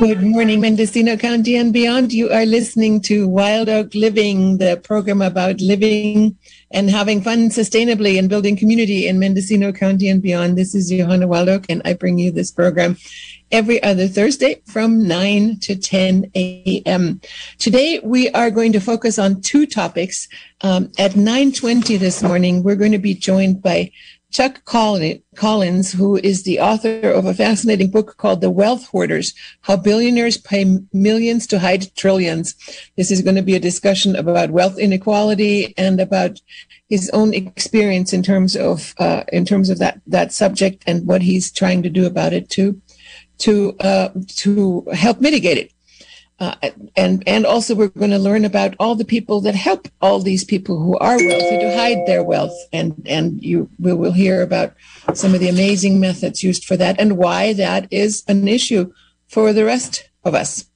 Good morning, Mendocino County and beyond. You are listening to Wild Oak Living, the program about living and having fun sustainably and building community in Mendocino County and beyond. This is Johanna Wild Oak, and I bring you this program every other Thursday from 9 to 10 a.m. Today, we are going to focus on two topics. Um, at 9.20 this morning, we're going to be joined by Chuck Collins, who is the author of a fascinating book called The Wealth Hoarders How Billionaires Pay Millions to Hide Trillions. This is going to be a discussion about wealth inequality and about his own experience in terms of uh, in terms of that that subject and what he's trying to do about it to to uh, to help mitigate it. Uh, and and also we're going to learn about all the people that help all these people who are wealthy to hide their wealth. And and you we will hear about some of the amazing methods used for that and why that is an issue for the rest of us.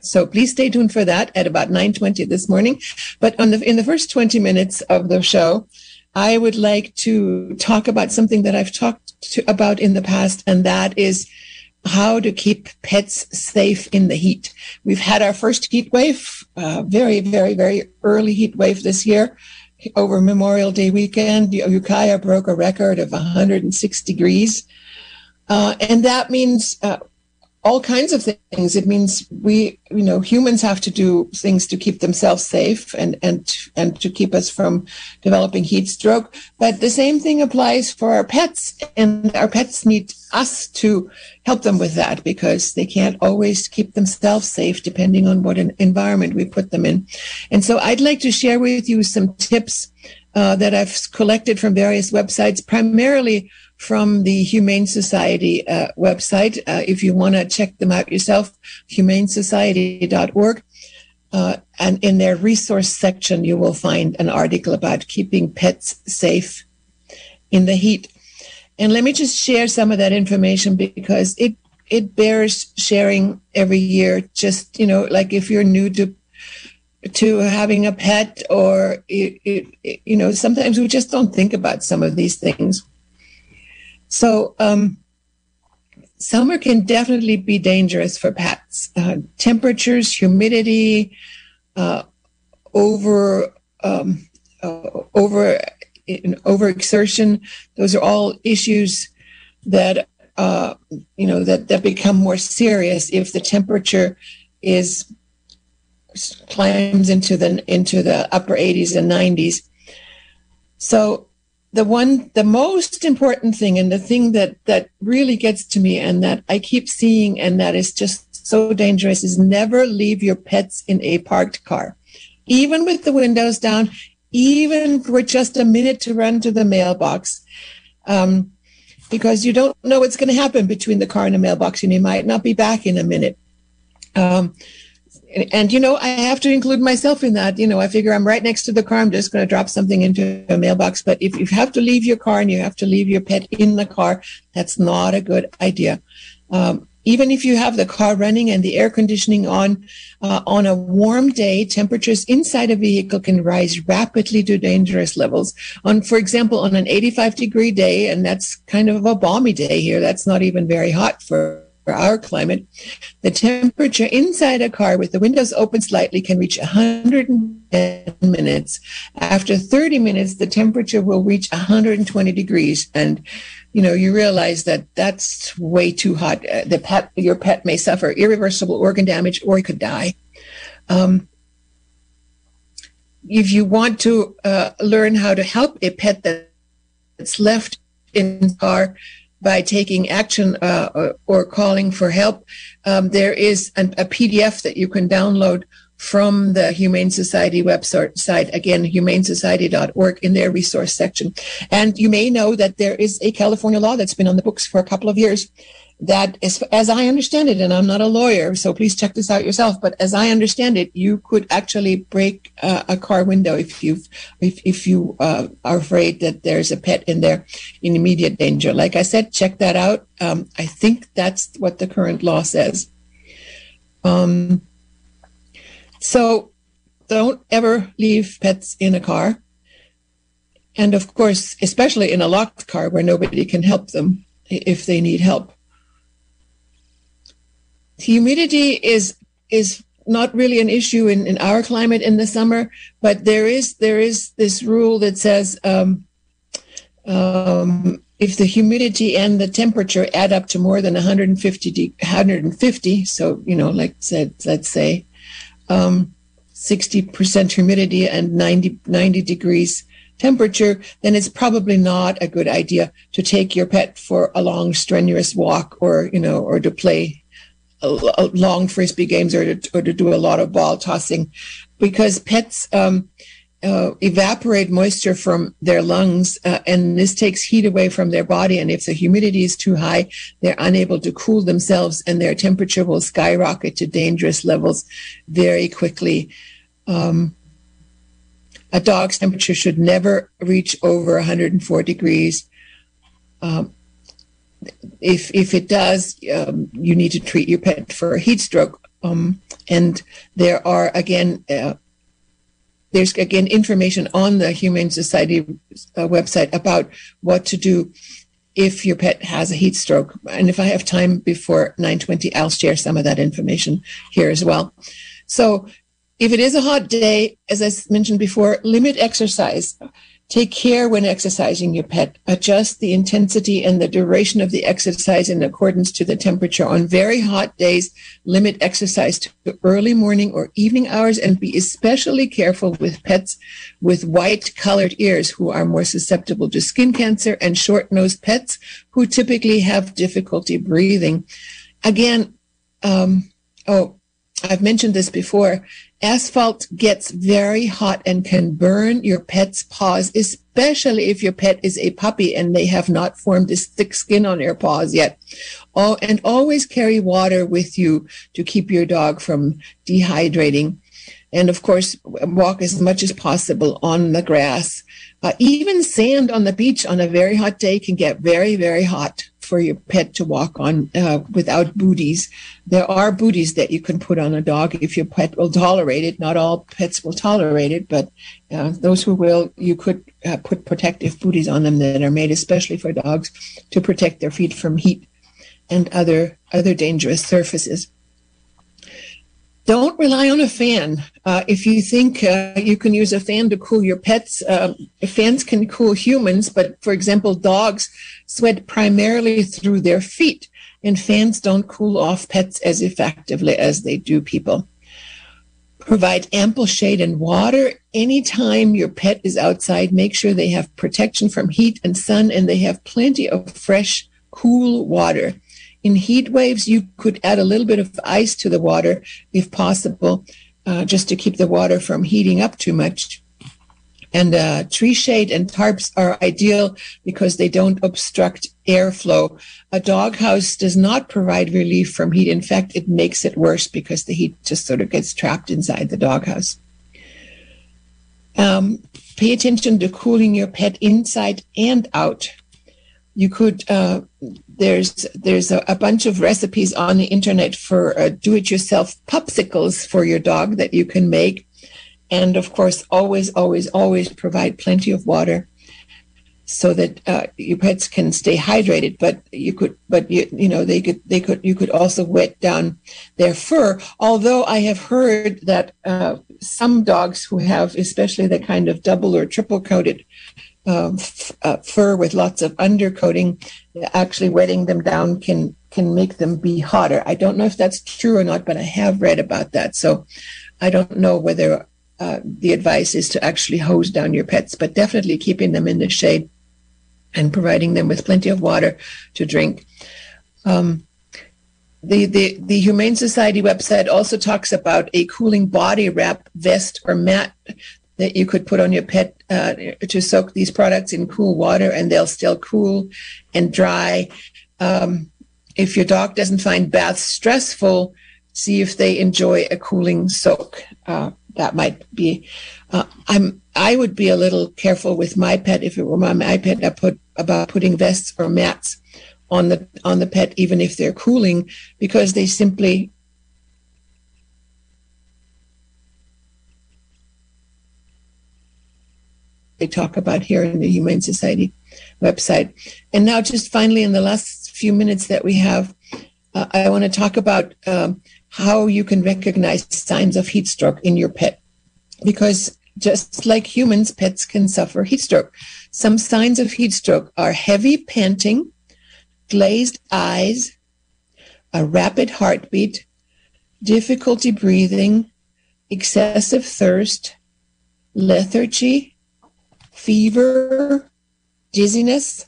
So please stay tuned for that at about 9:20 this morning. But on the in the first 20 minutes of the show I would like to talk about something that I've talked to, about in the past and that is how to keep pets safe in the heat. We've had our first heat wave, uh, very, very, very early heat wave this year over Memorial Day weekend. Ukiah broke a record of 106 degrees. Uh, and that means uh, all kinds of things. It means we, you know, humans have to do things to keep themselves safe and and and to keep us from developing heat stroke. But the same thing applies for our pets, and our pets need us to help them with that because they can't always keep themselves safe depending on what an environment we put them in. And so, I'd like to share with you some tips uh, that I've collected from various websites, primarily from the Humane Society uh, website. Uh, if you want to check them out yourself, humanesociety.org. Uh, and in their resource section, you will find an article about keeping pets safe in the heat. And let me just share some of that information because it it bears sharing every year. Just you know, like if you're new to to having a pet, or it, it, you know, sometimes we just don't think about some of these things. So, um, summer can definitely be dangerous for pets. Uh, temperatures, humidity, uh, over um, uh, over overexertion. Those are all issues that uh, you know that that become more serious if the temperature is climbs into the into the upper 80s and 90s. So the one the most important thing and the thing that that really gets to me and that i keep seeing and that is just so dangerous is never leave your pets in a parked car even with the windows down even for just a minute to run to the mailbox um, because you don't know what's going to happen between the car and the mailbox and you might not be back in a minute um, and you know i have to include myself in that. You know i figure i'm right next to the car. I'm just going to drop something into a mailbox. But if you have to leave your car and you have to leave your pet in the car that's not a good idea. Um, even if you have the car running and the air conditioning on uh, on a warm day temperatures inside a vehicle can rise rapidly to dangerous levels. On for example on an 85 degree day and that's kind of a balmy day here that's not even very hot for for our climate, the temperature inside a car with the windows open slightly can reach 110 minutes. After 30 minutes, the temperature will reach 120 degrees. And, you know, you realize that that's way too hot. Uh, the pet, your pet may suffer irreversible organ damage or it could die. Um, if you want to uh, learn how to help a pet that's left in the car, by taking action uh, or, or, calling for help. Um, there is an, a PDF that you can download from the Humane Society website, again, humanesociety.org in their resource section. And you may know that there is a California law that's been on the books for a couple of years that as, as I understand it, and I'm not a lawyer, so please check this out yourself, but as I understand it, you could actually break uh, a car window if you if, if you uh, are afraid that there's a pet in there in immediate danger. Like I said, check that out. Um, I think that's what the current law says. Um, so don't ever leave pets in a car. And of course, especially in a locked car where nobody can help them if they need help. Humidity is is not really an issue in, in our climate in the summer, but there is there is this rule that says um, um, if the humidity and the temperature add up to more than 150 150, so you know, like said, let's say um, 60% humidity and 90 90 degrees temperature, then it's probably not a good idea to take your pet for a long strenuous walk or you know or to play long frisbee games or to, or to do a lot of ball tossing because pets um, uh, evaporate moisture from their lungs uh, and this takes heat away from their body. And if the humidity is too high they're unable to cool themselves and their temperature will skyrocket to dangerous levels very quickly. Um, a dog's temperature should never reach over 104 degrees. Um, if if it does, um, you need to treat your pet for a heat stroke. Um, and there are again, uh, there's again information on the Humane Society uh, website about what to do if your pet has a heat stroke. And if I have time before 9:20, I'll share some of that information here as well. So, if it is a hot day, as I mentioned before, limit exercise. Take care when exercising your pet. Adjust the intensity and the duration of the exercise in accordance to the temperature. On very hot days, limit exercise to early morning or evening hours and be especially careful with pets with white colored ears who are more susceptible to skin cancer and short nosed pets who typically have difficulty breathing. Again, um, oh, I've mentioned this before. Asphalt gets very hot and can burn your pet's paws, especially if your pet is a puppy and they have not formed this thick skin on their paws yet. Oh, and always carry water with you to keep your dog from dehydrating. And of course, walk as much as possible on the grass. Uh, even sand on the beach on a very hot day can get very, very hot for your pet to walk on uh, without booties. There are booties that you can put on a dog if your pet will tolerate it. Not all pets will tolerate it, but uh, those who will, you could uh, put protective booties on them that are made especially for dogs to protect their feet from heat and other other dangerous surfaces don't rely on a fan. Uh, if you think uh, you can use a fan to cool your pets, uh, fans can cool humans, but for example, dogs sweat primarily through their feet, and fans don't cool off pets as effectively as they do people. Provide ample shade and water anytime your pet is outside. Make sure they have protection from heat and sun, and they have plenty of fresh, cool water. In heat waves, you could add a little bit of ice to the water if possible, uh, just to keep the water from heating up too much. And uh, tree shade and tarps are ideal because they don't obstruct airflow. A doghouse does not provide relief from heat. In fact, it makes it worse because the heat just sort of gets trapped inside the doghouse. Um, pay attention to cooling your pet inside and out you could uh, there's there's a, a, bunch of recipes on the internet for uh, do-it-yourself popsicles for your dog that you can make. And of course always always always provide plenty of water so that uh, your pets can stay hydrated. But you could but you you know they could they could you could also wet down their fur. Although i have heard that uh, some dogs who have especially the kind of double or triple coated um, f- uh, fur with lots of undercoating, actually wetting them down can can make them be hotter. I don't know if that's true or not, but I have read about that. So I don't know whether uh, the advice is to actually hose down your pets, but definitely keeping them in the shade and providing them with plenty of water to drink. Um, the, the, the Humane Society website also talks about a cooling body wrap, vest, or mat that you could put on your pet uh, to soak these products in cool water and they'll still cool and dry. Um, if your dog doesn't find baths stressful, see if they enjoy a cooling soak. Uh, that might be. Uh, I'm. I would be a little careful with my pet if it were my, my pet. I put about putting vests or mats on the on the pet, even if they're cooling, because they simply they talk about here in the Humane Society website. And now, just finally, in the last few minutes that we have, uh, I want to talk about um, how you can recognize signs of heat stroke in your pet. Because just like humans, pets can suffer heat stroke. Some signs of heat stroke are heavy panting, glazed eyes, a rapid heartbeat, difficulty breathing, excessive thirst, lethargy, fever, dizziness,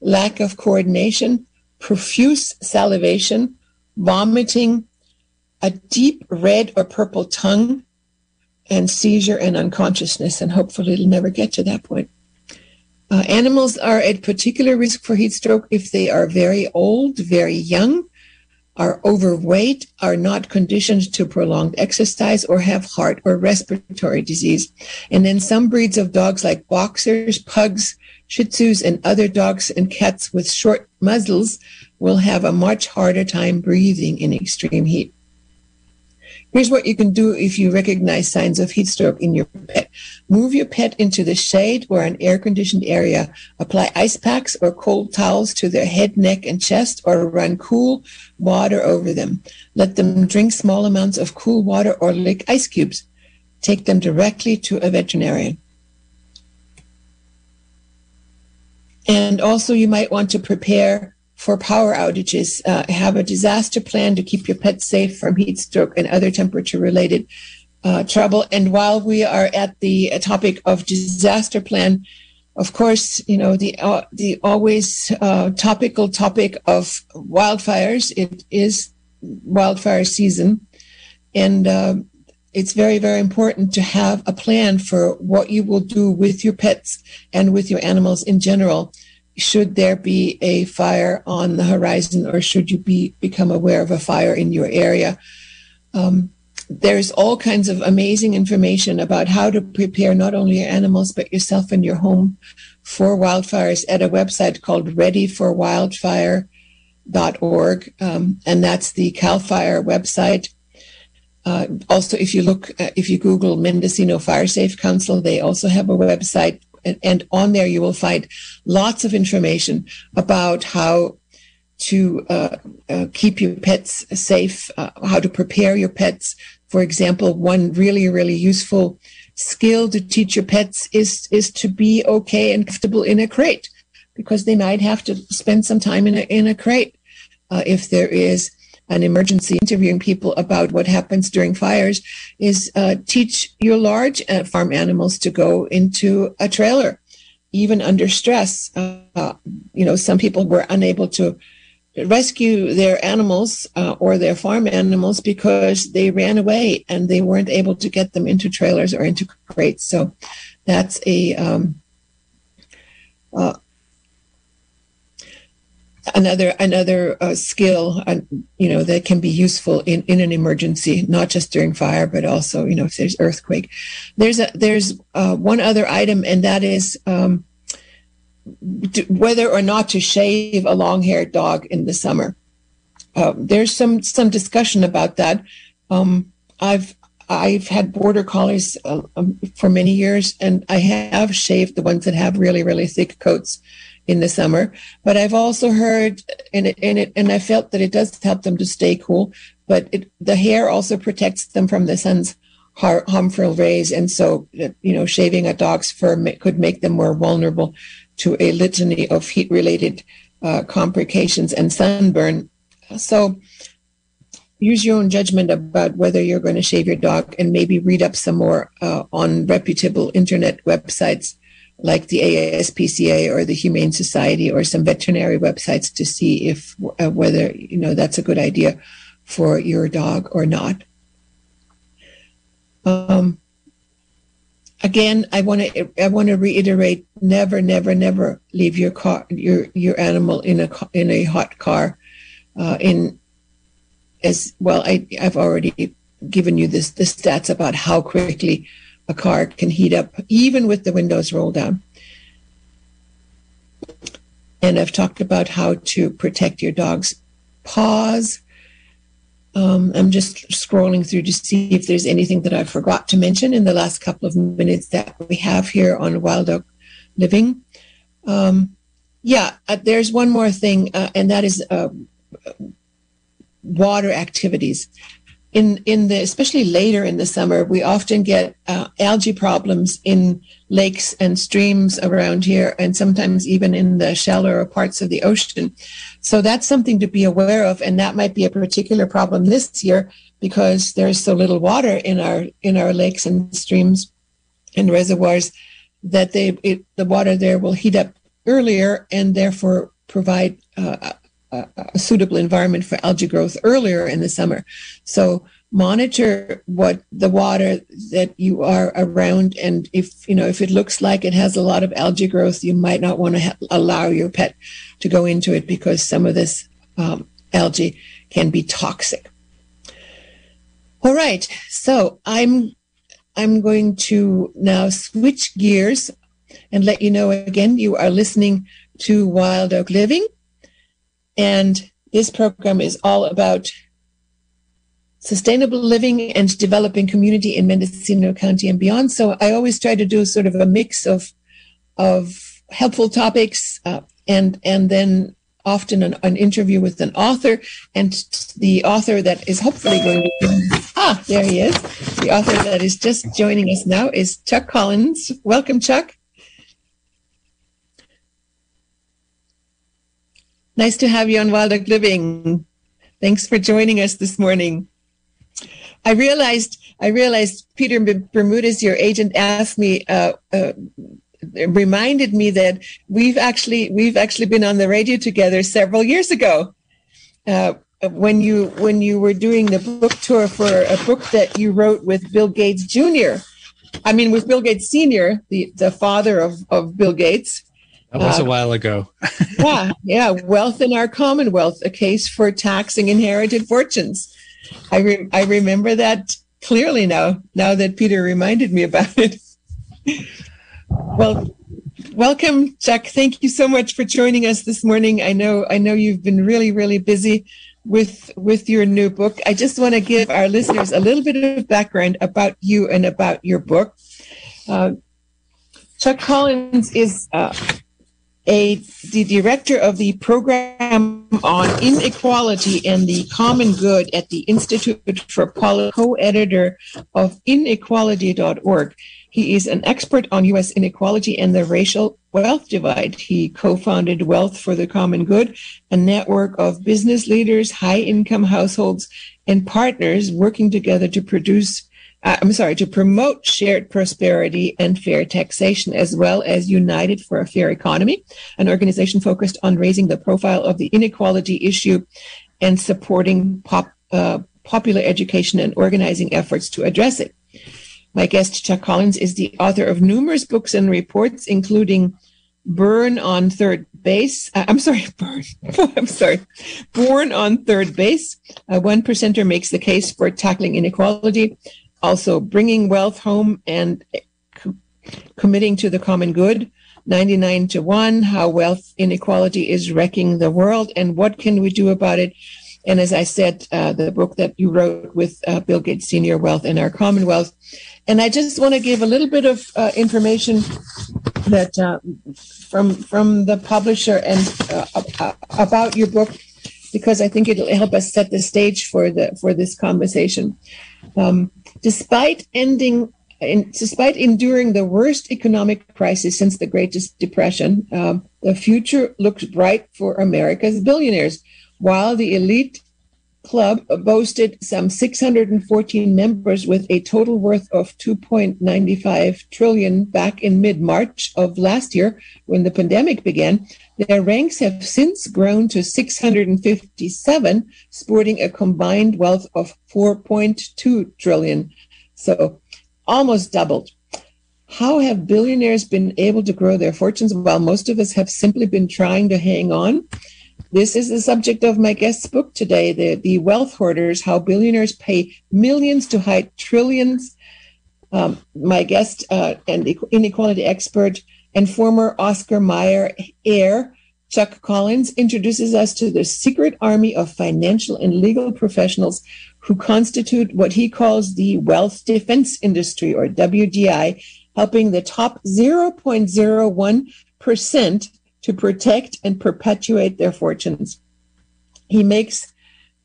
lack of coordination, profuse salivation, vomiting, a deep red or purple tongue, and seizure and unconsciousness. And hopefully it'll never get to that point. Uh, animals are at particular risk for heat stroke if they are very old, very young, are overweight, are not conditioned to prolonged exercise, or have heart or respiratory disease. And then some breeds of dogs like boxers, pugs, shih tzus, and other dogs and cats with short muzzles will have a much harder time breathing in extreme heat. Here's what you can do if you recognize signs of heat stroke in your pet. Move your pet into the shade or an air conditioned area. Apply ice packs or cold towels to their head, neck, and chest, or run cool water over them. Let them drink small amounts of cool water or lick ice cubes. Take them directly to a veterinarian. And also, you might want to prepare for power outages. Uh, have a disaster plan to keep your pets safe from heat stroke and other temperature related uh, trouble. And while we are at the topic of disaster plan, of course, you know the uh, the always uh, topical topic of wildfires. It is wildfire season, and uh, it's very very important to have a plan for what you will do with your pets and with your animals in general should there be a fire on the horizon or should you be become aware of a fire in your area? Um, there's all kinds of amazing information about how to prepare not only your animals but yourself and your home for wildfires at a website called readyforwildfire.org um, and that's the cal fire website. Uh, also if you look uh, if you google mendocino fire safe council they also have a website and, and on there you will find lots of information about how to uh, uh, keep your pets safe, uh, how to prepare your pets. For example, one really, really useful skill to teach your pets is is to be okay and comfortable in a crate, because they might have to spend some time in a in a crate uh, if there is an emergency interviewing people about what happens during fires is uh, teach your large uh, farm animals to go into a trailer even under stress. Uh, you know some people were unable to rescue their animals uh, or their farm animals because they ran away and they weren't able to get them into trailers or into crates. So that's a um, uh, another another uh, skill uh, you know that can be useful in in an emergency not just during fire but also you know if there's earthquake. There's a there's uh, one other item and that is um, whether or not to shave a long-haired dog in the summer. Um, there's some some discussion about that. Um, i've I've had border collies uh, um, for many years, and I have shaved the ones that have really, really thick coats in the summer. But I've also heard, and it, and it, and I felt that it does help them to stay cool. But it, the hair also protects them from the sun's harmful rays, and so you know, shaving a dog's fur may, could make them more vulnerable to a litany of heat-related uh, complications and sunburn. So use your own judgment about whether you're going to shave your dog and maybe read up some more uh, on reputable internet websites like the ASPCA or the Humane Society or some veterinary websites to see if uh, whether you know that's a good idea for your dog or not. Um, again, I want to I want to reiterate: never, never, never leave your car your your animal in a in a hot car. Uh, in as well, I I've already given you this the stats about how quickly a car can heat up even with the windows rolled down. And I've talked about how to protect your dog's paws. Um, I'm just scrolling through to see if there's anything that I forgot to mention in the last couple of minutes that we have here on Wild Oak Living. Um, yeah, uh, there's one more thing, uh, and that is uh, water activities. In in the especially later in the summer, we often get uh, algae problems in lakes and streams around here, and sometimes even in the shallower parts of the ocean. So that's something to be aware of, and that might be a particular problem this year because there's so little water in our in our lakes and streams and reservoirs that they it, the water there will heat up earlier and therefore provide uh, a, suitable environment for algae growth earlier in the summer. So monitor what the water that you are around and if you know if it looks like it has a lot of algae growth you might not want to ha- allow your pet to go into it because some of this um, algae can be toxic all right so i'm i'm going to now switch gears and let you know again you are listening to Wild Oak Living. And this program is all about sustainable living and developing community in Mendocino County and beyond. So I always try to do sort of a mix of of helpful topics uh, and and then often an, an, interview with an author. And the author that is hopefully going to ah there he is. The author that is just joining us now is chuck collins. Welcome chuck Nice to have you on Wild Oak Living. Thanks for joining us this morning. I realized, I realized Peter Bermudez, your agent, asked me, uh, uh, reminded me that we've actually we've actually been on the radio together several years ago. Uh, when you when you were doing the book tour for a book that you wrote with Bill Gates Jr. I mean, with Bill Gates Sr., the the father of of Bill Gates, that was uh, a while ago. yeah, yeah. Wealth and our Commonwealth, a case for taxing inherited fortunes. I re- I remember that clearly now. Now that Peter reminded me about it. well, welcome, Chuck. Thank you so much for joining us this morning. I know I know you've been really really busy with with your new book. I just want to give our listeners a little bit of background about you and about your book. Uh, Chuck Collins is uh, a the director of the program on inequality and the common good at the Institute for Policy, co-editor of inequality.org. He is an expert on U.S. inequality and the racial wealth divide. He co-founded Wealth for the Common Good, a network of business leaders, high income households, and partners working together to produce uh, I'm sorry, to promote shared prosperity and fair taxation, as well as United for a Fair Economy, an organization focused on raising the profile of the inequality issue and supporting pop, uh, popular education and organizing efforts to address it. My guest, Chuck Collins, is the author of numerous books and reports, including Burn on Third Base. Uh, I'm sorry, Burn. I'm sorry. Born on Third Base. A one percenter makes the case for tackling inequality also bringing wealth home and co- committing to the common good. 99 to 1 how wealth inequality is wrecking the world and what can we do about it? And as i said uh, the book that you wrote with uh, bill gates senior wealth and our commonwealth. And i just want to give a little bit of uh, information that uh, from from the publisher and uh, uh, about your book because i think it'll help us set the stage for the for this conversation um, despite ending in, despite enduring the worst economic crisis since the Great Depression, um, the future looks bright for America's billionaires. While the elite club boasted some 614 members with a total worth of 2.95 trillion back in mid-March of last year when the pandemic began, their ranks have since grown to 657, sporting a combined wealth of 4.2 trillion. So almost doubled. How have billionaires been able to grow their fortunes while most of us have simply been trying to hang on? This is the subject of my guest's book today, the, the Wealth Hoarders, How Billionaires Pay Millions to Hide Trillions. Um, my guest uh, and inequality expert and former Oscar Mayer heir, Chuck Collins, introduces us to the secret army of financial and legal professionals who constitute what he calls the wealth defense industry, or WDI, helping the top 0.01% to protect and perpetuate their fortunes. He makes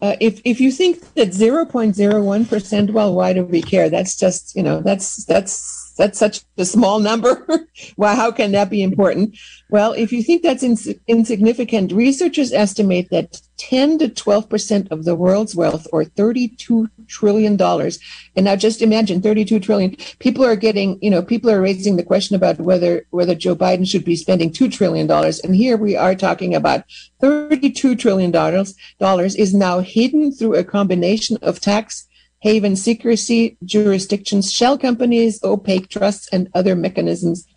uh, if if you think that 0.01 percent, well, why do we care? That's just you know that's that's that's such a small number. Why? How can that be important? Well, if you think that's ins- insignificant, researchers estimate that 10 to 12 percent of the world's wealth, or 32 trillion dollars, and now just imagine 32 trillion. People are getting, you know, people are raising the question about whether whether Joe Biden should be spending two trillion dollars, and here we are talking about 32 trillion dollars. Dollars is now hidden through a combination of tax haven secrecy jurisdictions, shell companies, opaque trusts, and other mechanisms.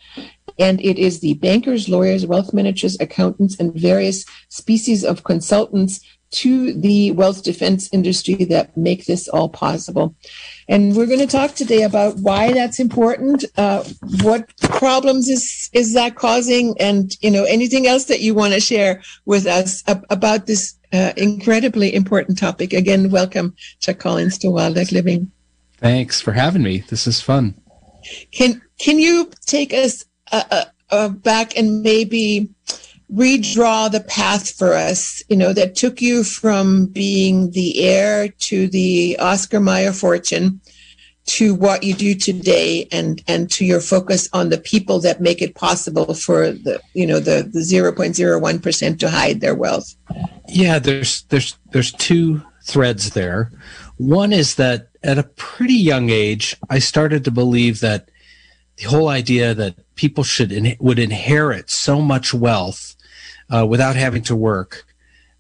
And it is the bankers, lawyers, wealth managers, accountants, and various species of consultants to the wealth defense industry that make this all possible. And we're going to talk today about why that's important, uh, what problems is is that causing, and you know anything else that you want to share with us about this uh, incredibly important topic. Again, welcome, Chuck Collins, to Wild Oak Living. Thanks for having me. This is fun. Can Can you take us uh, uh, uh, back and maybe redraw the path for us? You know that took you from being the heir to the Oscar Mayer fortune to what you do today and and to your focus on the people that make it possible for the you know the the 0.01% to hide their wealth yeah there's there's there's two threads there one is that at a pretty young age i started to believe that the whole idea that people should in, would inherit so much wealth uh, without having to work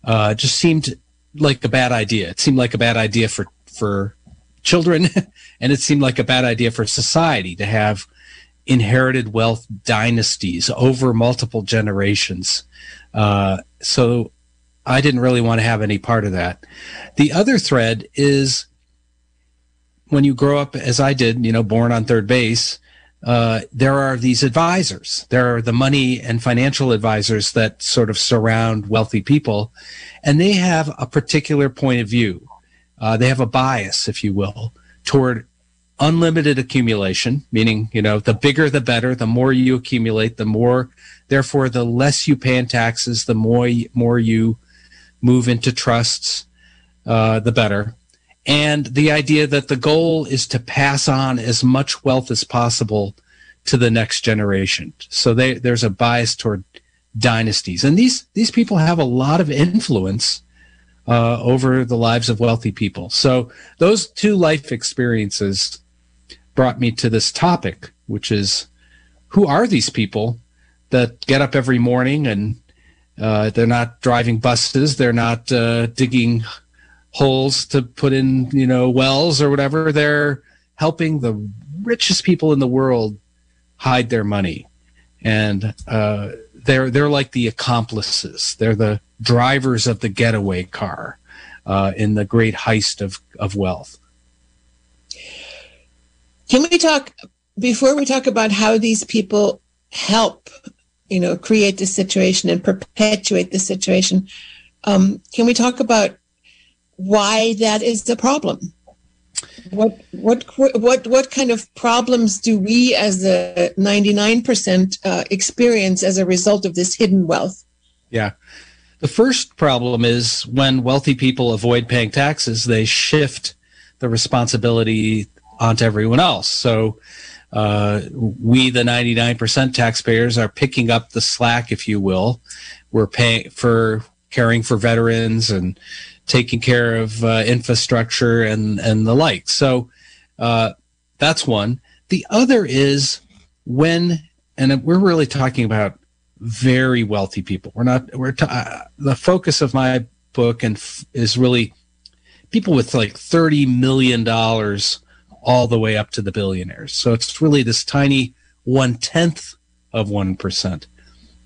uh, just seemed like a bad idea it seemed like a bad idea for for children, and it seemed like a bad idea for society to have inherited wealth dynasties over multiple generations. Uh, so I didn't really want to have any part of that. The other thread is when you grow up, as I did, you know, born on third base, uh, there are these advisors. There are the money and financial advisors that sort of surround wealthy people, and they have a particular point of view. Uh, they have a bias, if you will, toward unlimited accumulation, meaning, you know, the bigger the better, the more you accumulate, the more, therefore, the less you pay in taxes, the more, more you move into trusts, uh, the better. And the idea that the goal is to pass on as much wealth as possible to the next generation. So they, there's a bias toward dynasties. And these, these people have a lot of influence uh, over the lives of wealthy people. So those two life experiences brought me to this topic, which is who are these people that get up every morning and uh, they're not driving buses, they're not uh, digging holes to put in, you know, wells or whatever. They're helping the richest people in the world hide their money, and uh, they're they're like the accomplices. They're the drivers of the getaway car uh, in the great heist of, of wealth. Can we talk before we talk about how these people help, you know, create the situation and perpetuate the situation? Um, can we talk about why that is the problem? What what what what kind of problems do we, as the ninety nine percent, uh, experience as a result of this hidden wealth? Yeah, the first problem is when wealthy people avoid paying taxes, they shift the responsibility onto everyone else. So uh, we, the 99% taxpayers, are picking up the slack, if you will. We're paying for caring for veterans and taking care of uh, infrastructure and, and the like. So uh, that's one. The other is when, and we're really talking about very wealthy people. We're not. We're uh, the focus of my book and f- is really people with like thirty million dollars all the way up to the billionaires. So it's really this tiny one tenth of one percent,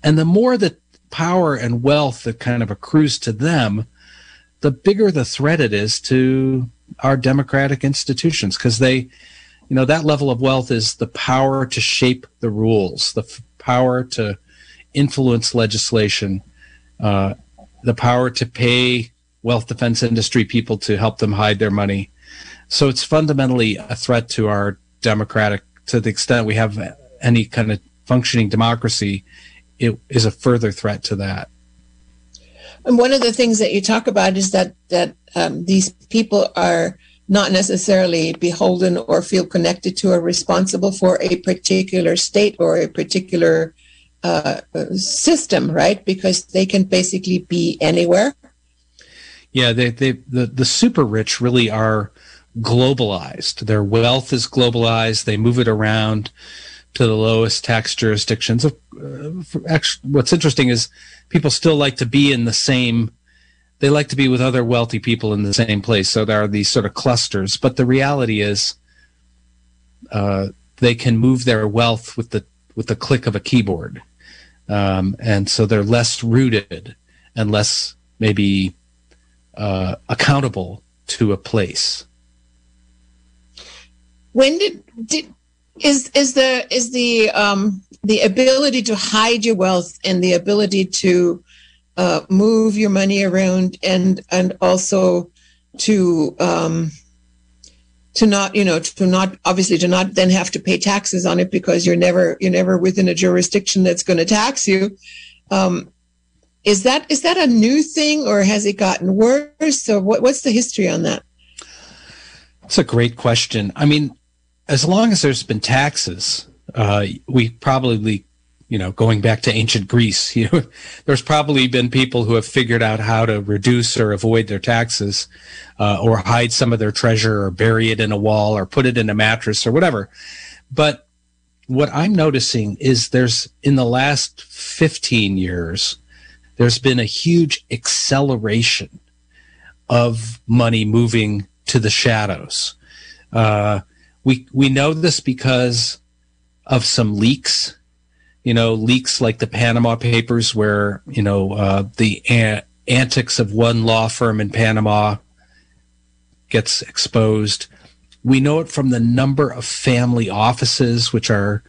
and the more that power and wealth that kind of accrues to them, the bigger the threat it is to our democratic institutions because they, you know, that level of wealth is the power to shape the rules, the f- power to influence legislation, uh, the power to pay wealth defense industry people to help them hide their money. So it's fundamentally a threat to our democratic, to the extent we have any kind of functioning democracy, it is a further threat to that. And one of the things that you talk about is that that um, these people are not necessarily beholden or feel connected to or responsible for a particular state or a particular uh, system, right? Because they can basically be anywhere. Yeah, they, they the the super rich really are globalized. Their wealth is globalized. They move it around to the lowest tax jurisdictions. Uh, what's interesting is people still like to be in the same. They like to be with other wealthy people in the same place. So there are these sort of clusters. But the reality is, uh, they can move their wealth with the with the click of a keyboard, um, and so they're less rooted and less maybe uh, accountable to a place. When did did is is the is the um, the ability to hide your wealth and the ability to uh, move your money around and and also to um, to not you know to not obviously to not then have to pay taxes on it because you're never you're never within a jurisdiction that's going to tax you um, is that is that a new thing or has it gotten worse or what, what's the history on that? It's a great question. I mean as long as there's been taxes, uh, we probably, you know, going back to ancient Greece, you know, there's probably been people who have figured out how to reduce or avoid their taxes, uh, or hide some of their treasure, or bury it in a wall, or put it in a mattress, or whatever. But what I'm noticing is there's in the last 15 years, there's been a huge acceleration of money moving to the shadows. Uh, we we know this because of some leaks. You know leaks like the panama papers where you know uh, the a- antics of one law firm in panama gets exposed. We know it from the number of family offices which are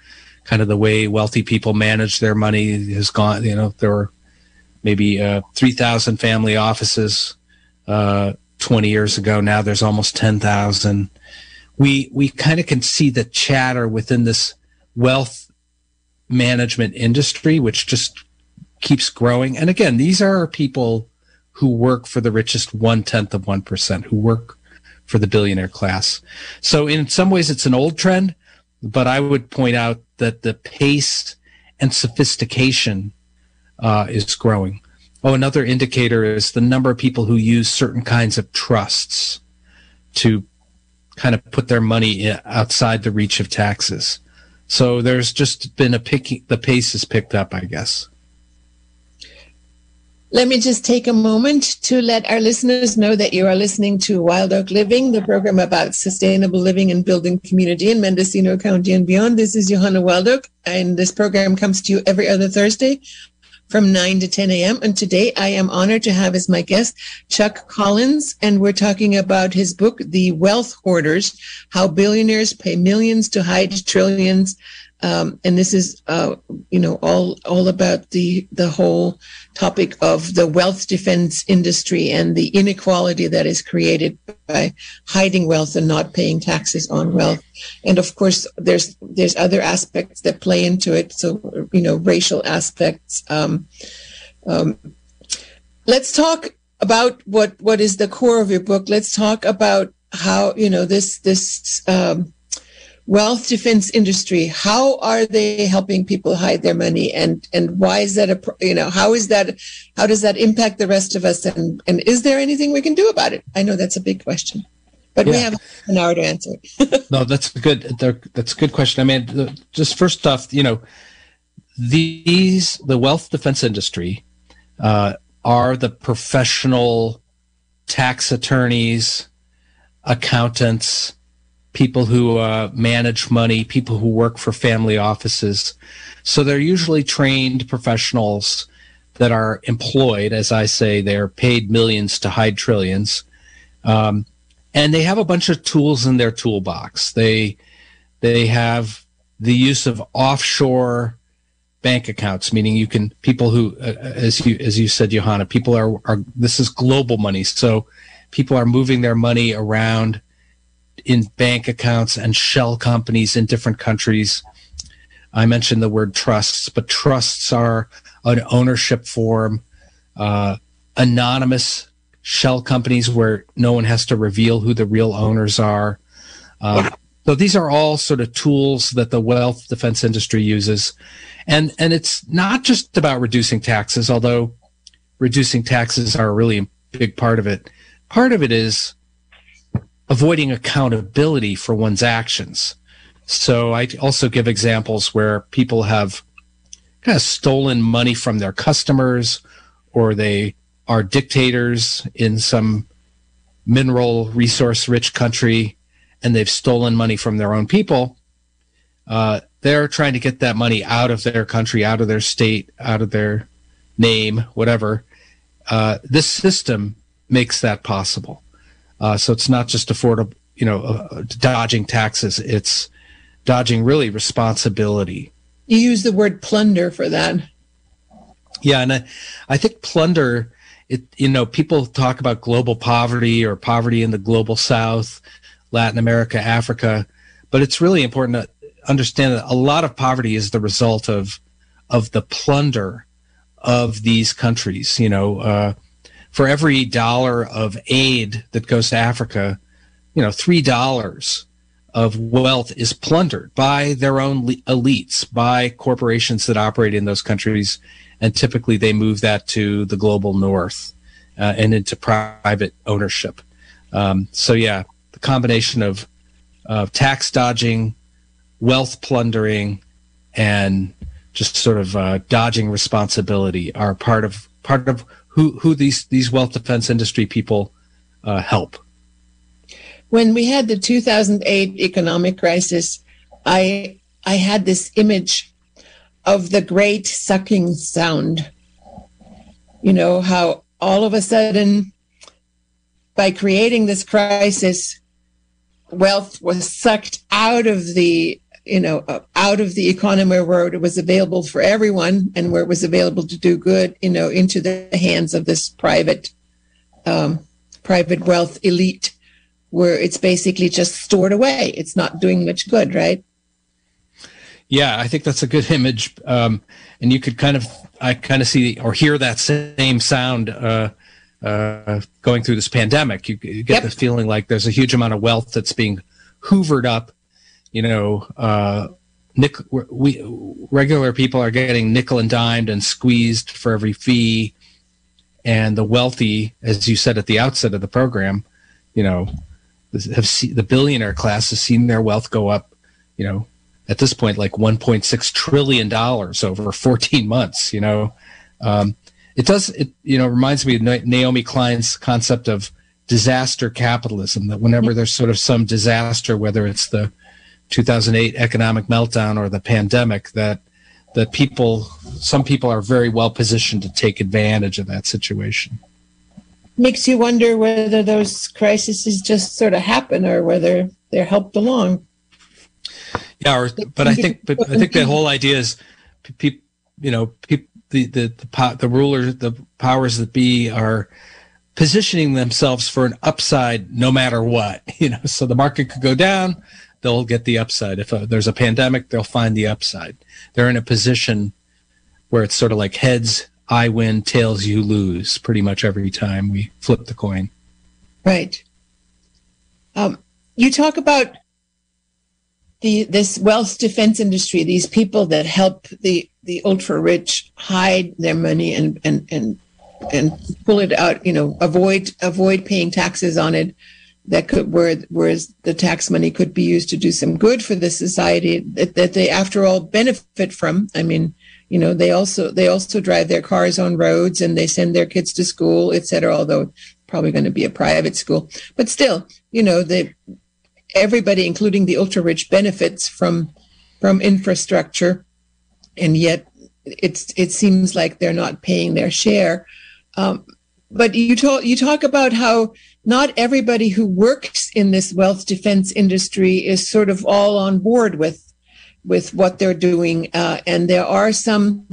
kind of the way wealthy people manage their money has gone you know there were maybe uh, 3000 family offices uh, 20 years ago. Now there's almost 10,000 we we kind of can see the chatter within this wealth management industry, which just keeps growing. And again, these are people who work for the richest one tenth of one percent, who work for the billionaire class. So in some ways, it's an old trend, but I would point out that the pace and sophistication uh, is growing. Oh, another indicator is the number of people who use certain kinds of trusts to kind of put their money outside the reach of taxes. So there's just been a picking, the pace has picked up, I guess. Let me just take a moment to let our listeners know that you are listening to Wild Oak Living, the program about sustainable living and building community in Mendocino County and beyond. This is Johanna Wild Oak, and this program comes to you every other Thursday from 9 to 10 a.m. And today I am honored to have as my guest Chuck Collins, and we're talking about his book, The Wealth Hoarders How Billionaires Pay Millions to Hide Trillions um, and this is, uh, you know, all all about the the whole topic of the wealth defense industry and the inequality that is created by hiding wealth and not paying taxes on wealth. And of course, there's there's other aspects that play into it. So you know, racial aspects. Um, um, let's talk about what what is the core of your book. Let's talk about how you know this this um, wealth defense industry how are they helping people hide their money? And and why is that a you know how is that how does that impact the rest of us? And and is there anything we can do about it? I know that's a big question but yeah. we have an hour to answer. No that's good that's a good question. I mean just first off you know these the wealth defense industry uh, are the professional tax attorneys accountants people who uh, manage money, people who work for family offices. So they're usually trained professionals that are employed, as I say, they're paid millions to hide trillions. Um, and they have a bunch of tools in their toolbox. They they have the use of offshore bank accounts, meaning you can people who, uh, as you as you said, Johanna, people are are this is global money, so people are moving their money around in bank accounts and shell companies in different countries. I mentioned the word trusts, but trusts are an ownership form. Uh, anonymous shell companies where no one has to reveal who the real owners are. Um, so these are all sort of tools that the wealth defense industry uses. And, and it's not just about reducing taxes, although reducing taxes are a really big part of it. Part of it is avoiding accountability for one's actions. So I also give examples where people have kind of stolen money from their customers or they are dictators in some mineral resource rich country and they've stolen money from their own people. Uh, they're trying to get that money out of their country, out of their state, out of their name, whatever. Uh, this system makes that possible. Uh, so it's not just affordable, you know, uh, dodging taxes. It's dodging really responsibility. You use the word plunder for that. Yeah, and I, I think plunder. It you know people talk about global poverty or poverty in the global South, Latin America, Africa, but it's really important to understand that a lot of poverty is the result of of the plunder of these countries. You know, uh, for every dollar of aid that goes to Africa, you know, three dollars of wealth is plundered by their own elites, by corporations that operate in those countries, and typically they move that to the global north uh, and into private ownership. Um, so yeah, the combination of of tax dodging, wealth plundering, and just sort of uh, dodging responsibility are part of part of who who these these wealth defense industry people uh, help. When we had the 2008 economic crisis, I I had this image of the great sucking sound. You know how all of a sudden, by creating this crisis, wealth was sucked out of the you know, uh, out of the economy where it was available for everyone and where it was available to do good, you know, into the hands of this private, um, private wealth elite, where it's basically just stored away. It's not doing much good, right? Yeah, I think that's a good image, um, and you could kind of, I kind of see or hear that same sound uh, uh, going through this pandemic. You, you get yep. the feeling like there's a huge amount of wealth that's being hoovered up you know, uh, nick, we regular people are getting nickel and dimed and squeezed for every fee, and the wealthy, as you said at the outset of the program, you know, have seen, the billionaire class has seen their wealth go up, you know, at this point like 1.6 trillion dollars over 14 months. You know, um, it does. It you know reminds me of Naomi Klein's concept of disaster capitalism. That whenever there's sort of some disaster, whether it's the 2008 economic meltdown or the pandemic that that people some people are very well positioned to take advantage of that situation. Makes you wonder whether those crises just sort of happen or whether they're helped along. Yeah or, but i think but i think the whole idea is people you know people the the the, the rulers the powers that be are positioning themselves for an upside no matter what you know so the market could go down they'll get the upside. If uh, there's a pandemic, they'll find the upside. They're in a position where it's sort of like heads, I win, tails, you lose pretty much every time we flip the coin. Right. Um, you talk about the this wealth defense industry, these people that help the the ultra rich hide their money and and and and pull it out, you know, avoid avoid paying taxes on it that could where whereas the tax money could be used to do some good for the society that, that they after all benefit from. I mean you know they also they also drive their cars on roads and they send their kids to school etc although probably going to be a private school. But still you know they everybody including the ultra rich benefits from from infrastructure. And yet it's it seems like they're not paying their share. Um, but you talk you talk about how not everybody who works in this wealth defense industry is sort of all on board with with what they're doing. Uh, and there are some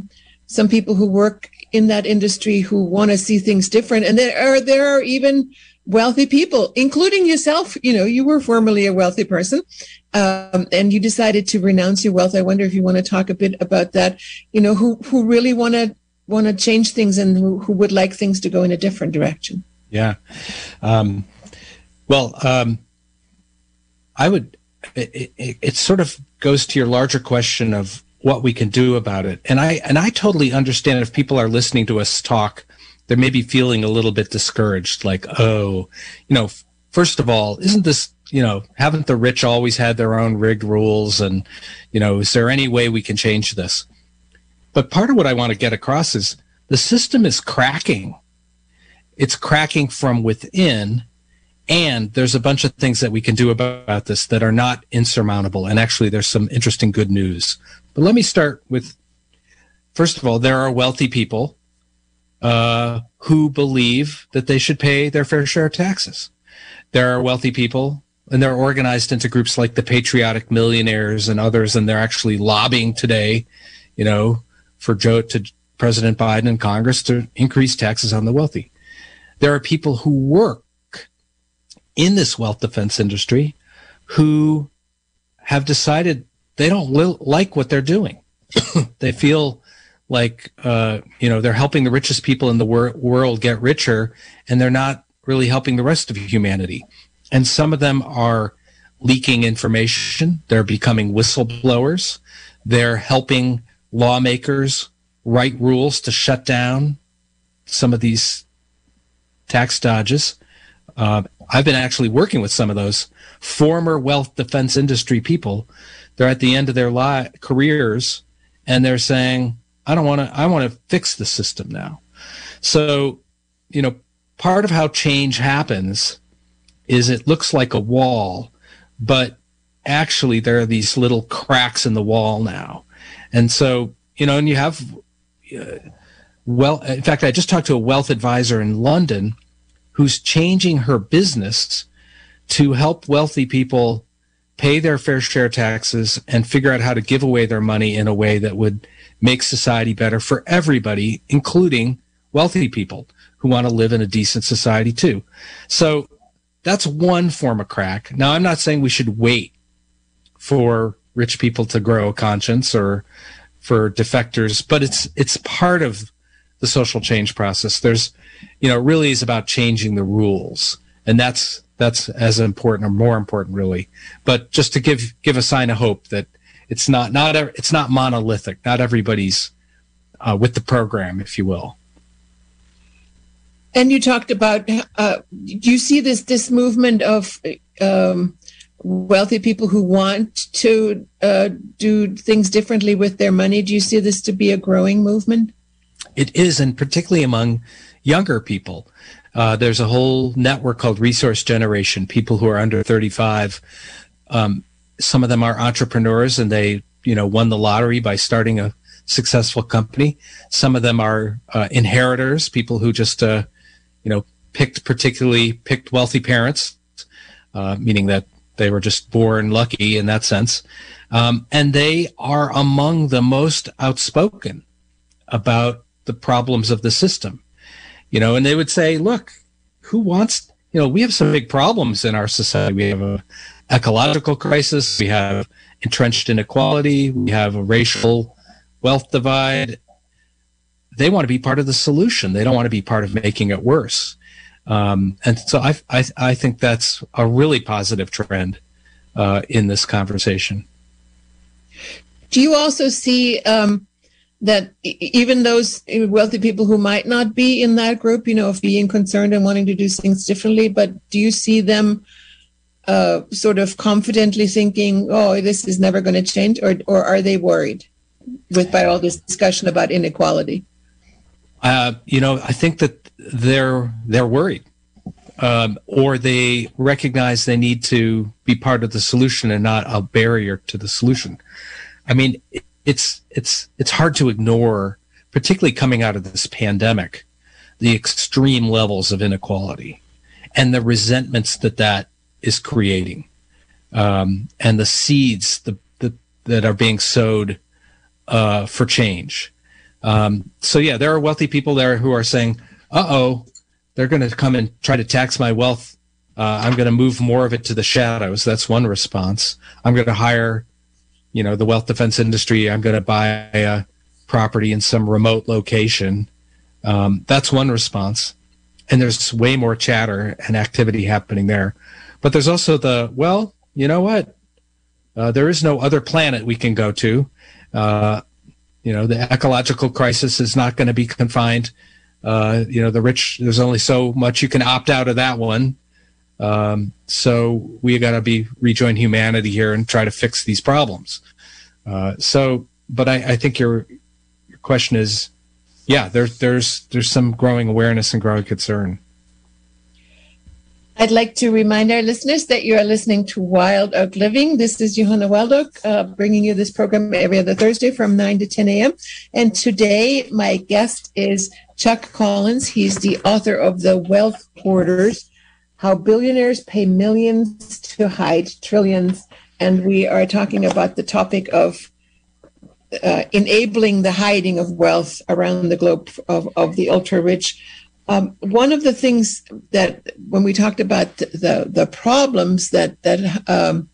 some people who work in that industry who want to see things different. And there are there are even wealthy people including yourself. You know you were formerly a wealthy person um, and you decided to renounce your wealth. I wonder if you want to talk a bit about that. You know who who really want to want to change things and who, who, would like things to go in a different direction. Yeah. Um, well, um, I would, it, it, it sort of goes to your larger question of what we can do about it. And I, and I totally understand if people are listening to us talk, they may be feeling a little bit discouraged, like, oh, you know, first of all, isn't this you know, haven't the rich always had their own rigged rules? And, you know, is there any way we can change this? But part of what I want to get across is the system is cracking. It's cracking from within. And there's a bunch of things that we can do about this that are not insurmountable. And actually, there's some interesting good news. But let me start with first of all, there are wealthy people uh, who believe that they should pay their fair share of taxes. There are wealthy people and they're organized into groups like the Patriotic Millionaires and others, and they're actually lobbying today, you know, for Joe to President Biden and Congress to increase taxes on the wealthy. There are people who work in this wealth defense industry who have decided they don't li- like what they're doing. they feel like uh, you know they're helping the richest people in the wor- world get richer, and they're not really helping the rest of humanity and some of them are leaking information. They're becoming whistleblowers. They're helping lawmakers write rules to shut down some of these tax dodges. Uh, I've been actually working with some of those former wealth defense industry people. They're at the end of their li- careers and they're saying, I don't want to, I want to fix the system now. So, you know, part of how change happens is it looks like a wall, but actually there are these little cracks in the wall now. And so, you know, and you have, uh, well, in fact, I just talked to a wealth advisor in London who's changing her business to help wealthy people pay their fair share taxes and figure out how to give away their money in a way that would make society better for everybody, including wealthy people who want to live in a decent society too. So that's one form of crack. Now, I'm not saying we should wait for rich people to grow a conscience or for defectors, but it's it's part of the social change process. There's, you know, really is about changing the rules, and that's that's as important or more important, really. But just to give give a sign of hope that it's not not it's not monolithic. Not everybody's uh, with the program, if you will. And you talked about, uh, do you see this this movement of um, wealthy people who want to uh, do things differently with their money? Do you see this to be a growing movement? It is, and particularly among younger people. Uh, there's a whole network called Resource Generation, people who are under 35. Um, some of them are entrepreneurs and they, you know, won the lottery by starting a successful company. Some of them are uh, inheritors, people who just uh, you know, picked particularly picked wealthy parents, uh, meaning that they were just born lucky in that sense. Um, and they are among the most outspoken about the problems of the system. You know, and they would say, look, who wants, you know, we have some big problems in our society. We have a ecological crisis. We have entrenched inequality. We have a racial wealth divide they want to be part of the solution. They don't want to be part of making it worse. Um, and so I, I, I, think that's a really positive trend uh, in this conversation. Do you also see um, that even those wealthy people who might not be in that group, you know, of being concerned and wanting to do things differently, but do you see them uh, sort of confidently thinking, "Oh, this is never going to change," or or are they worried with by all this discussion about inequality? Uh, you know, I think that they're they're worried, um, or they recognize they need to be part of the solution and not a barrier to the solution. I mean, it's it's it's hard to ignore, particularly coming out of this pandemic, the extreme levels of inequality and the resentments that that is creating, um, and the seeds the, the, that are being sowed uh, for change. Um, so yeah, there are wealthy people there who are saying, "Uh oh, they're going to come and try to tax my wealth. Uh, I'm going to move more of it to the shadows." That's one response. I'm going to hire, you know, the wealth defense industry. I'm going to buy a property in some remote location. Um, that's one response. And there's way more chatter and activity happening there. But there's also the, well, you know what? Uh, there is no other planet we can go to. Uh, you know, the ecological crisis is not going to be confined. Uh, you know, the rich, there's only so much you can opt out of that one. Um, so we got to be rejoin humanity here and try to fix these problems. Uh, so, but I, I think your your question is, yeah, there's there's there's some growing awareness and growing concern. I'd like to remind our listeners that you are listening to Wild Oak Living. This is Johanna Wild Oak, uh, bringing you this program every other Thursday from 9 to 10 a.m. And today, my guest is Chuck Collins. He's the author of The Wealth Hoarders How Billionaires Pay Millions to Hide Trillions. And we are talking about the topic of uh, enabling the hiding of wealth around the globe of, of the ultra rich. Um, one of the things that when we talked about the the problems that that um,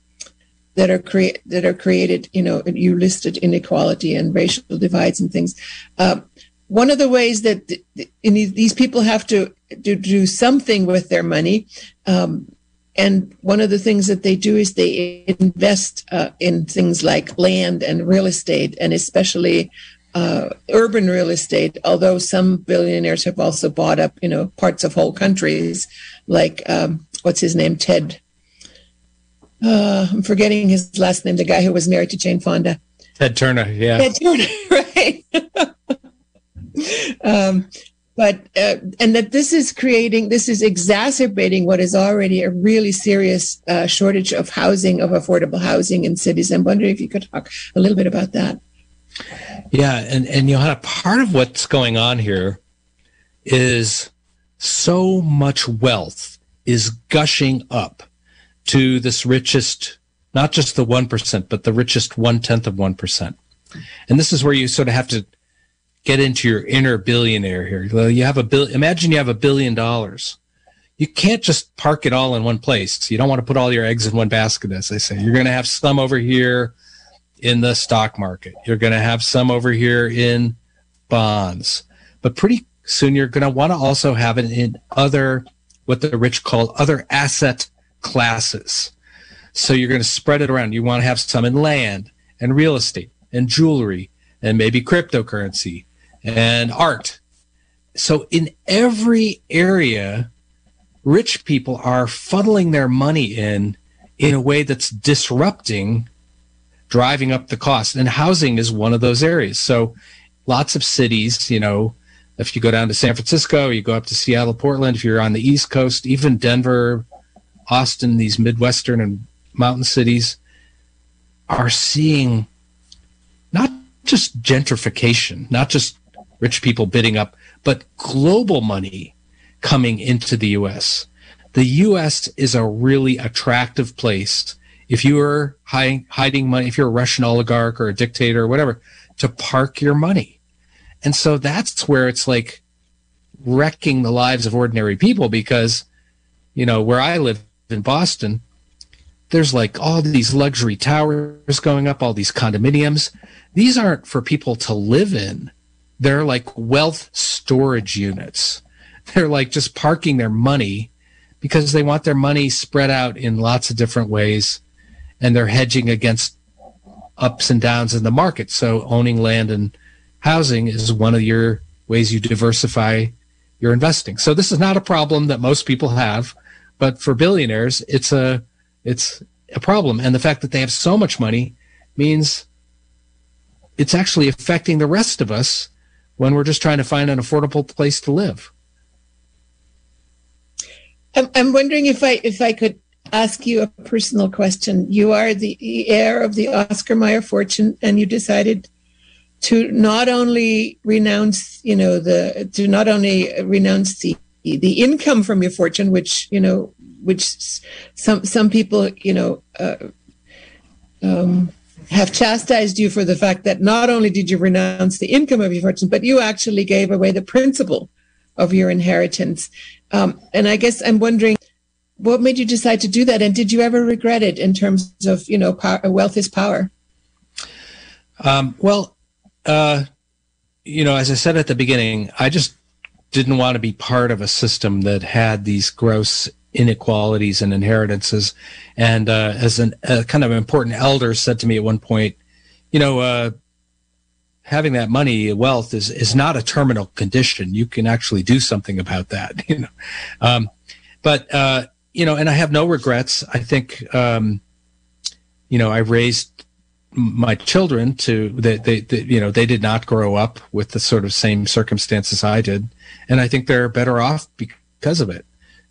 that are create that are created, you know, you listed inequality and racial divides and things. Uh, one of the ways that these people have to do, do something with their money, um, and one of the things that they do is they invest uh, in things like land and real estate, and especially uh, urban real estate, although some billionaires have also bought up, you know, parts of whole countries, like um, what's his name, Ted. Uh, I'm forgetting his last name. The guy who was married to Jane Fonda. Ted Turner. Yeah. Ted Turner. Right. Um, but uh, and that this is creating, this is exacerbating what is already a really serious uh, shortage of housing, of affordable housing in cities. I'm wondering if you could talk a little bit about that. Yeah, and and know, part of what's going on here is so much wealth is gushing up to this richest, not just the one percent, but the richest one tenth of one percent. And this is where you sort of have to get into your inner billionaire here. Well, you have a bill. Imagine you have a billion dollars. You can't just park it all in one place. You don't want to put all your eggs in one basket, as they say. You're going to have some over here in the stock market. You're going to have some over here in bonds, but pretty soon you're going to want to also have it in other, what the rich call other asset classes. So you're going to spread it around. You want to have some in land and real estate and jewelry and maybe cryptocurrency and art. So in every area, rich people are funneling their money in in a way that's disrupting driving up the cost. And housing is one of those areas. So lots of cities, you know, if you go down to San Francisco, you go up to Seattle, Portland, if you're on the East Coast, even Denver, Austin, these Midwestern and mountain cities are seeing not just gentrification, not just rich people bidding up, but global money coming into the US. The US is a really attractive place if you are hiding, hiding money, if you're a Russian oligarch or a dictator or whatever, to park your money. And so that's where it's like wrecking the lives of ordinary people because, you know, where I live in Boston, there's like all these luxury towers going up, all these condominiums. These aren't for people to live in. They're like wealth storage units. They're like just parking their money because they want their money spread out in lots of different ways and they're hedging against ups and downs in the market. So owning land and housing is one of your ways you diversify your investing. So this is not a problem that most people have, but for billionaires, it's a it's a problem. And the fact that they have so much money means it's actually affecting the rest of us when we're just trying to find an affordable place to live. I'm, wondering if I if I could ask you a personal question. You are the heir of the Oscar Mayer fortune, and you decided to not only renounce, you know, the to not only renounce the the income from your fortune, which you know, which some some people, you know. Uh, um, have chastised you for the fact that not only did you renounce the income of your fortune, but you actually gave away the principal of your inheritance. Um, and I guess I'm wondering what made you decide to do that and did you ever regret it in terms of you know power, wealth is power um, well uh, you know, as I said at the beginning, I just didn't want to be part of a system that had these gross inequalities and inheritances. And uh, as an, a kind of important elder said to me at one point, you know, uh, having that money, wealth is is not a terminal condition. You can actually do something about that. You know, um, but uh, you know, and I have no regrets. I think, um, you know, I raised my children to they, they, they, you know they did not grow up with the sort of same circumstances I did, and I think they're better off because of it.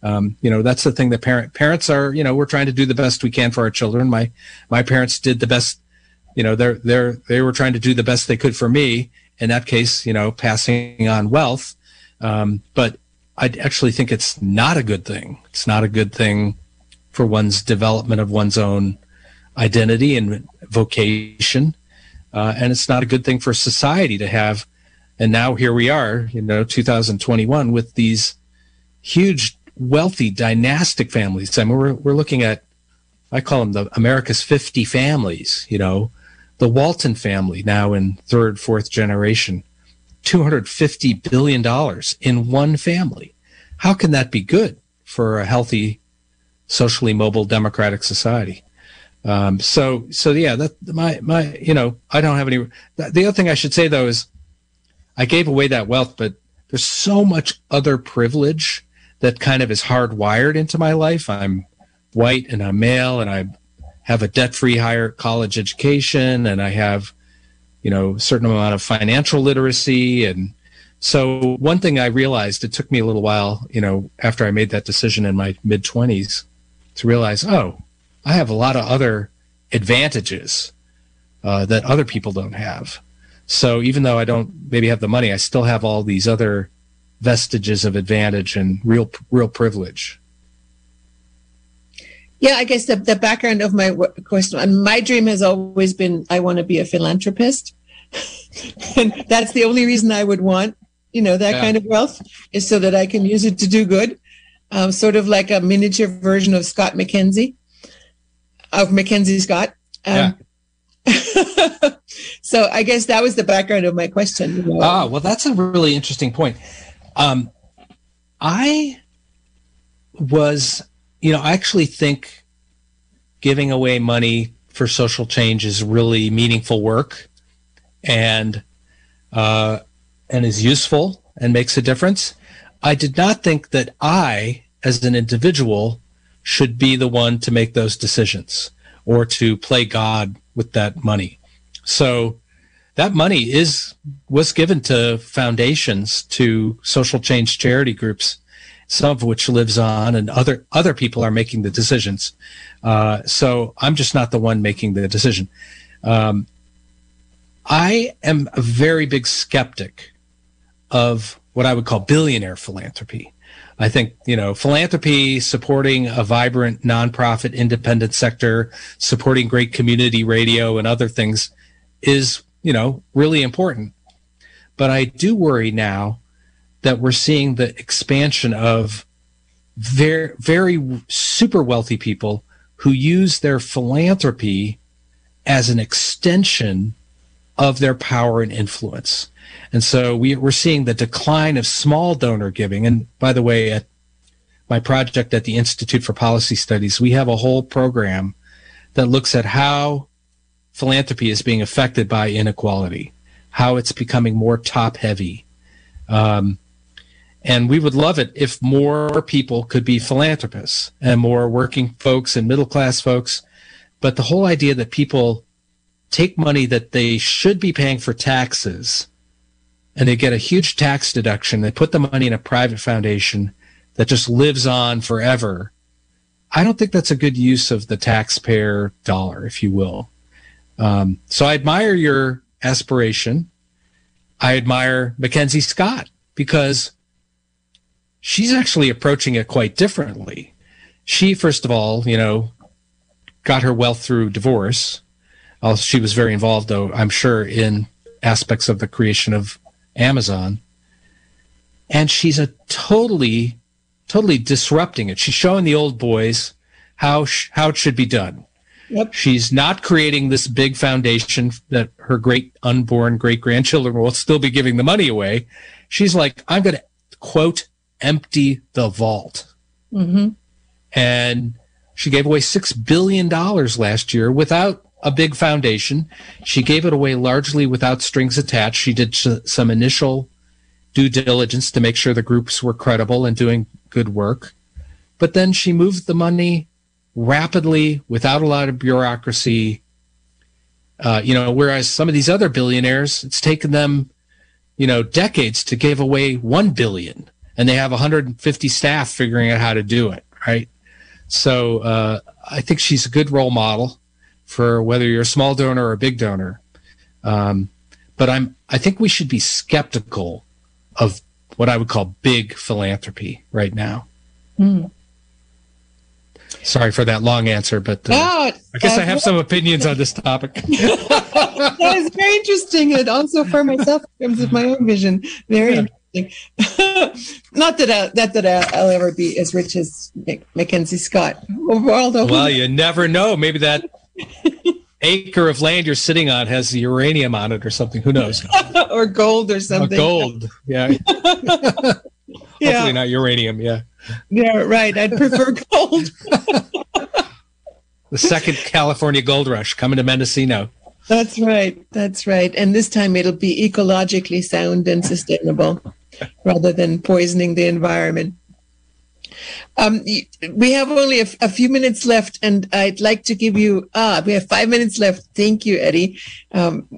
Um, you know that's the thing that parent parents are you know we're trying to do the best we can for our children. My my parents did the best, you know they're they're they were trying to do the best they could for me. In that case, you know, passing on wealth, um, but I actually think it's not a good thing. It's not a good thing for one's development of one's own identity and vocation. Uh, and it's not a good thing for society to have. And now here we are, you know, 2021 with these huge, wealthy, dynastic families. I mean, we're, we're looking at, I call them the America's 50 families, you know, the Walton family now in third, fourth generation, $250 billion in one family. How can that be good for a healthy, socially mobile democratic society? Um, so, so yeah, that my, my, you know, I don't have any, the other thing I should say though is I gave away that wealth, but there's so much other privilege that kind of is hardwired into my life. I'm white and I'm male and I have a debt free higher college education and I have, you know, a certain amount of financial literacy. And so one thing I realized, it took me a little while, you know, after I made that decision in my mid twenties to realize, oh, I have a lot of other advantages uh, that other people don't have. So even though I don't maybe have the money, I still have all these other vestiges of advantage and real real privilege. Yeah, I guess the, the background of my question, and my dream has always been I want to be a philanthropist. and that's the only reason I would want, you know, that yeah. kind of wealth is so that I can use it to do good. Um, sort of like a miniature version of Scott McKenzie of Mackenzie Scott. Um, yeah. so I guess that was the background of my question. You know? Ah, well, that's a really interesting point. Um, I was, you know, I actually think giving away money for social change is really meaningful work, and uh, and is useful and makes a difference. I did not think that I, as an individual, should be the one to make those decisions or to play God with that money. So that money is was given to foundations, to social change charity groups, some of which lives on, and other other people are making the decisions. Uh, so I'm just not the one making the decision. Um, I am a very big skeptic of what I would call billionaire philanthropy. I think, you know, philanthropy, supporting a vibrant nonprofit independent sector, supporting great community radio and other things is, you know, really important. But I do worry now that we're seeing the expansion of very, very super wealthy people who use their philanthropy as an extension of their power and influence. And so we, are seeing the decline of small donor giving. And by the way, at my project at the Institute for Policy Studies, we have a whole program that looks at how philanthropy is being affected by inequality, how it's becoming more top heavy. Um, and we would love it if more people could be philanthropists and more working folks and middle class folks. But the whole idea that people take money that they should be paying for taxes and they get a huge tax deduction. They put the money in a private foundation that just lives on forever. I don't think that's a good use of the taxpayer dollar, if you will. Um, so I admire your aspiration. I admire Mackenzie Scott because she's actually approaching it quite differently. She, first of all, you know, got her wealth through divorce. She was very involved, though, I'm sure, in aspects of the creation of Amazon. And she's a totally, totally disrupting it. She's showing the old boys how, sh- how it should be done. Yep. She's not creating this big foundation that her great unborn great grandchildren will still be giving the money away. She's like, I'm going to quote, empty the vault. Mm-hmm. And she gave away $6 billion last year without a big foundation. She gave it away largely without strings attached. She did some initial due diligence to make sure the groups were credible and doing good work. But then she moved the money rapidly without a lot of bureaucracy. Uh, you know, whereas some of these other billionaires, it's taken them, you know, decades to give away one billion, and they have 150 staff figuring out how to do it. Right. So uh, I think she's a good role model for whether you're a small donor or a big donor. Um, but I'm I think we should be skeptical of what I would call big philanthropy right now. Mm. Sorry for that long answer, but uh, I guess uh, I have some opinions on this topic. that is very interesting, and also for myself in terms of my own vision, very yeah. interesting. Not that I, not that I'll ever be as rich as Mackenzie Scott. Although, well, you never know. Maybe that acre of land you're sitting on has uranium on it or something. Who knows? or gold or something. Or gold. Yeah. Yeah. Hopefully not uranium. Yeah. Yeah, right. I'd prefer gold. the second California gold rush coming to Mendocino. That's right. That's right. And this time it'll be ecologically sound and sustainable rather than poisoning the environment. Um, we have only a, a, few minutes left, and I'd like to give you. Ah, we have five minutes left. Thank you, Eddie. Um,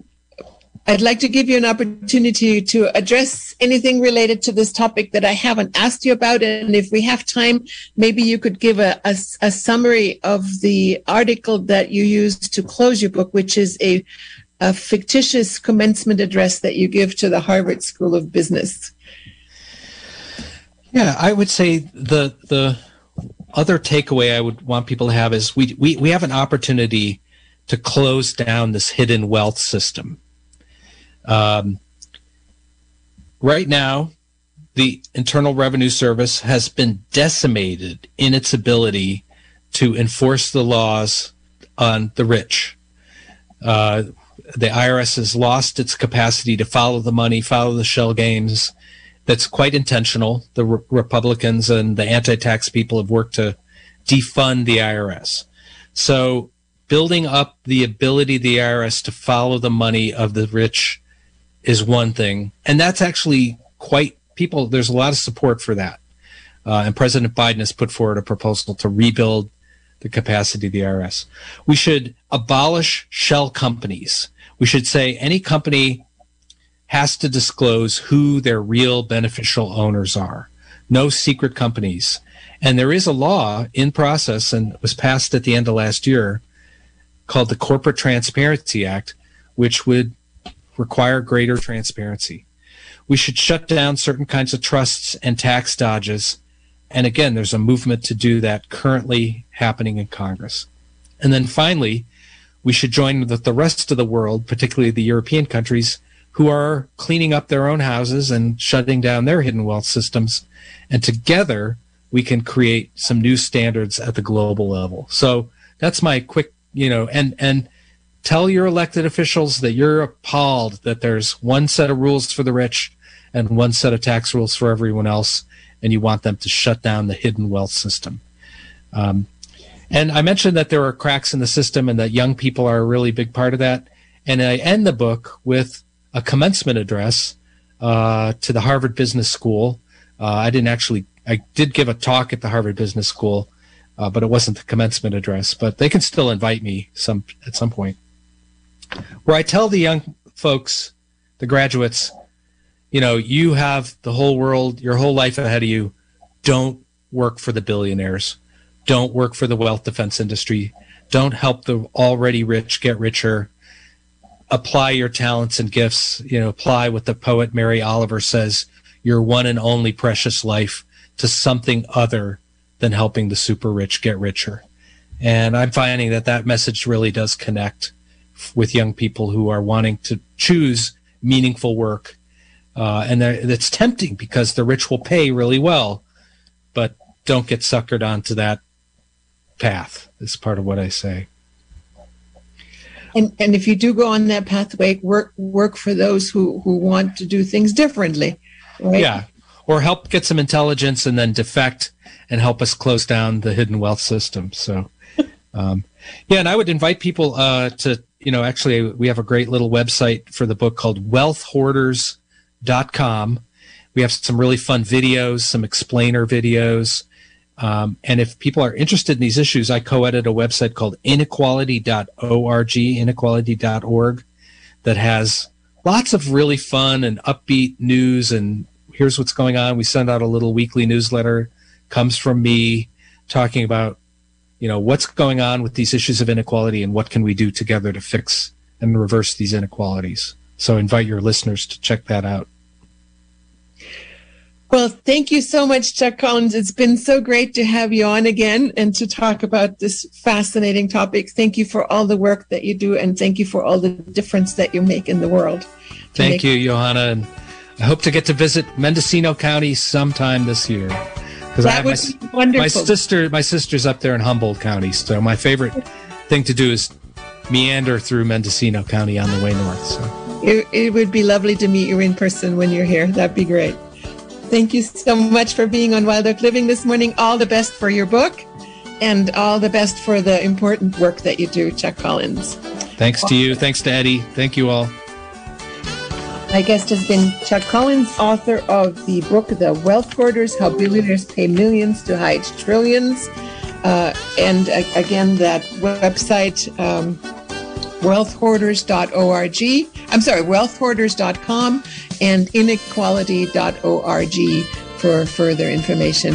I'd like to give you an opportunity to address anything related to this topic that I haven't asked you about. And if we have time, maybe you could give a, a, a summary of the article that you used to close your book, which is a, a fictitious commencement address that you give to the Harvard School of Business. Yeah, I would say the the other takeaway I would want people to have is we we, we have an opportunity to close down this hidden wealth system. Um, right now, the Internal Revenue Service has been decimated in its ability to enforce the laws on the rich. Uh, the IRS has lost its capacity to follow the money, follow the shell games, that's quite intentional. The re- Republicans and the anti-tax people have worked to defund the IRS. So building up the ability of the IRS to follow the money of the rich is one thing. And that's actually quite people, there's a lot of support for that. Uh, and President Biden has put forward a proposal to rebuild the capacity of the IRS. We should abolish shell companies. We should say any company has to disclose who their real beneficial owners are. No secret companies. And there is a law in process and was passed at the end of last year called the Corporate Transparency Act, which would require greater transparency. We should shut down certain kinds of trusts and tax dodges. And again, there's a movement to do that currently happening in Congress. And then finally, we should join with the rest of the world, particularly the European countries, who are cleaning up their own houses and shutting down their hidden wealth systems. And together we can create some new standards at the global level. So that's my quick, you know, and, and tell your elected officials that you're appalled that there's one set of rules for the rich and one set of tax rules for everyone else. And you want them to shut down the hidden wealth system. Um, and I mentioned that there are cracks in the system and that young people are a really big part of that. And I end the book with a commencement address uh, to the Harvard Business School. Uh, I didn't actually, I did give a talk at the Harvard Business School, uh, but it wasn't the commencement address. But they can still invite me some at some point, where I tell the young folks, the graduates, you know, you have the whole world, your whole life ahead of you. Don't work for the billionaires. Don't work for the wealth defense industry. Don't help the already rich get richer apply your talents and gifts, you know, apply what the poet Mary Oliver says, your one and only precious life to something other than helping the super rich get richer. And I'm finding that that message really does connect with young people who are wanting to choose meaningful work. Uh, and it's tempting because the rich will pay really well, but don't get suckered onto that path is part of what I say. And and if you do go on that pathway, work work for those who who want to do things differently. Right? Yeah. Or help get some intelligence and then defect and help us close down the hidden wealth system. So, um, yeah, and I would invite people uh, to, you know, actually, we have a great little website for the book called wealthhoarders.com. We have some really fun videos, some explainer videos. Um, and if people are interested in these issues, I co edit a website called inequality.org, inequality.org, that has lots of really fun and upbeat news. And here's what's going on. We send out a little weekly newsletter, comes from me talking about, you know, what's going on with these issues of inequality and what can we do together to fix and reverse these inequalities. So I invite your listeners to check that out. Well, thank you so much, Chuck Collins. It's been so great to have you on again and to talk about this fascinating topic. Thank you for all the work that you do, and thank you for all the difference that you make in the world. Thank you, Johanna. And I hope to get to visit Mendocino County sometime this year. Because I have my, wonderful. my sister, my sister's up there in Humboldt County. So my favorite thing to do is meander through Mendocino County on the way north. So it, it would be lovely to meet you in person when you're here. That'd be great. Thank you so much for being on Wild Oak Living this morning. All the best for your book and all the best for the important work that you do, Chuck Collins. Thanks to you. Thanks to Eddie. Thank you all. My guest has been Chuck Collins, author of the book The Wealth Hoarders How Billionaires Pay Millions to Hide Trillions. Uh, and uh, again, that website, um, wealthhoarders.org. I'm sorry, wealthhoarders.com and inequality.org for further information.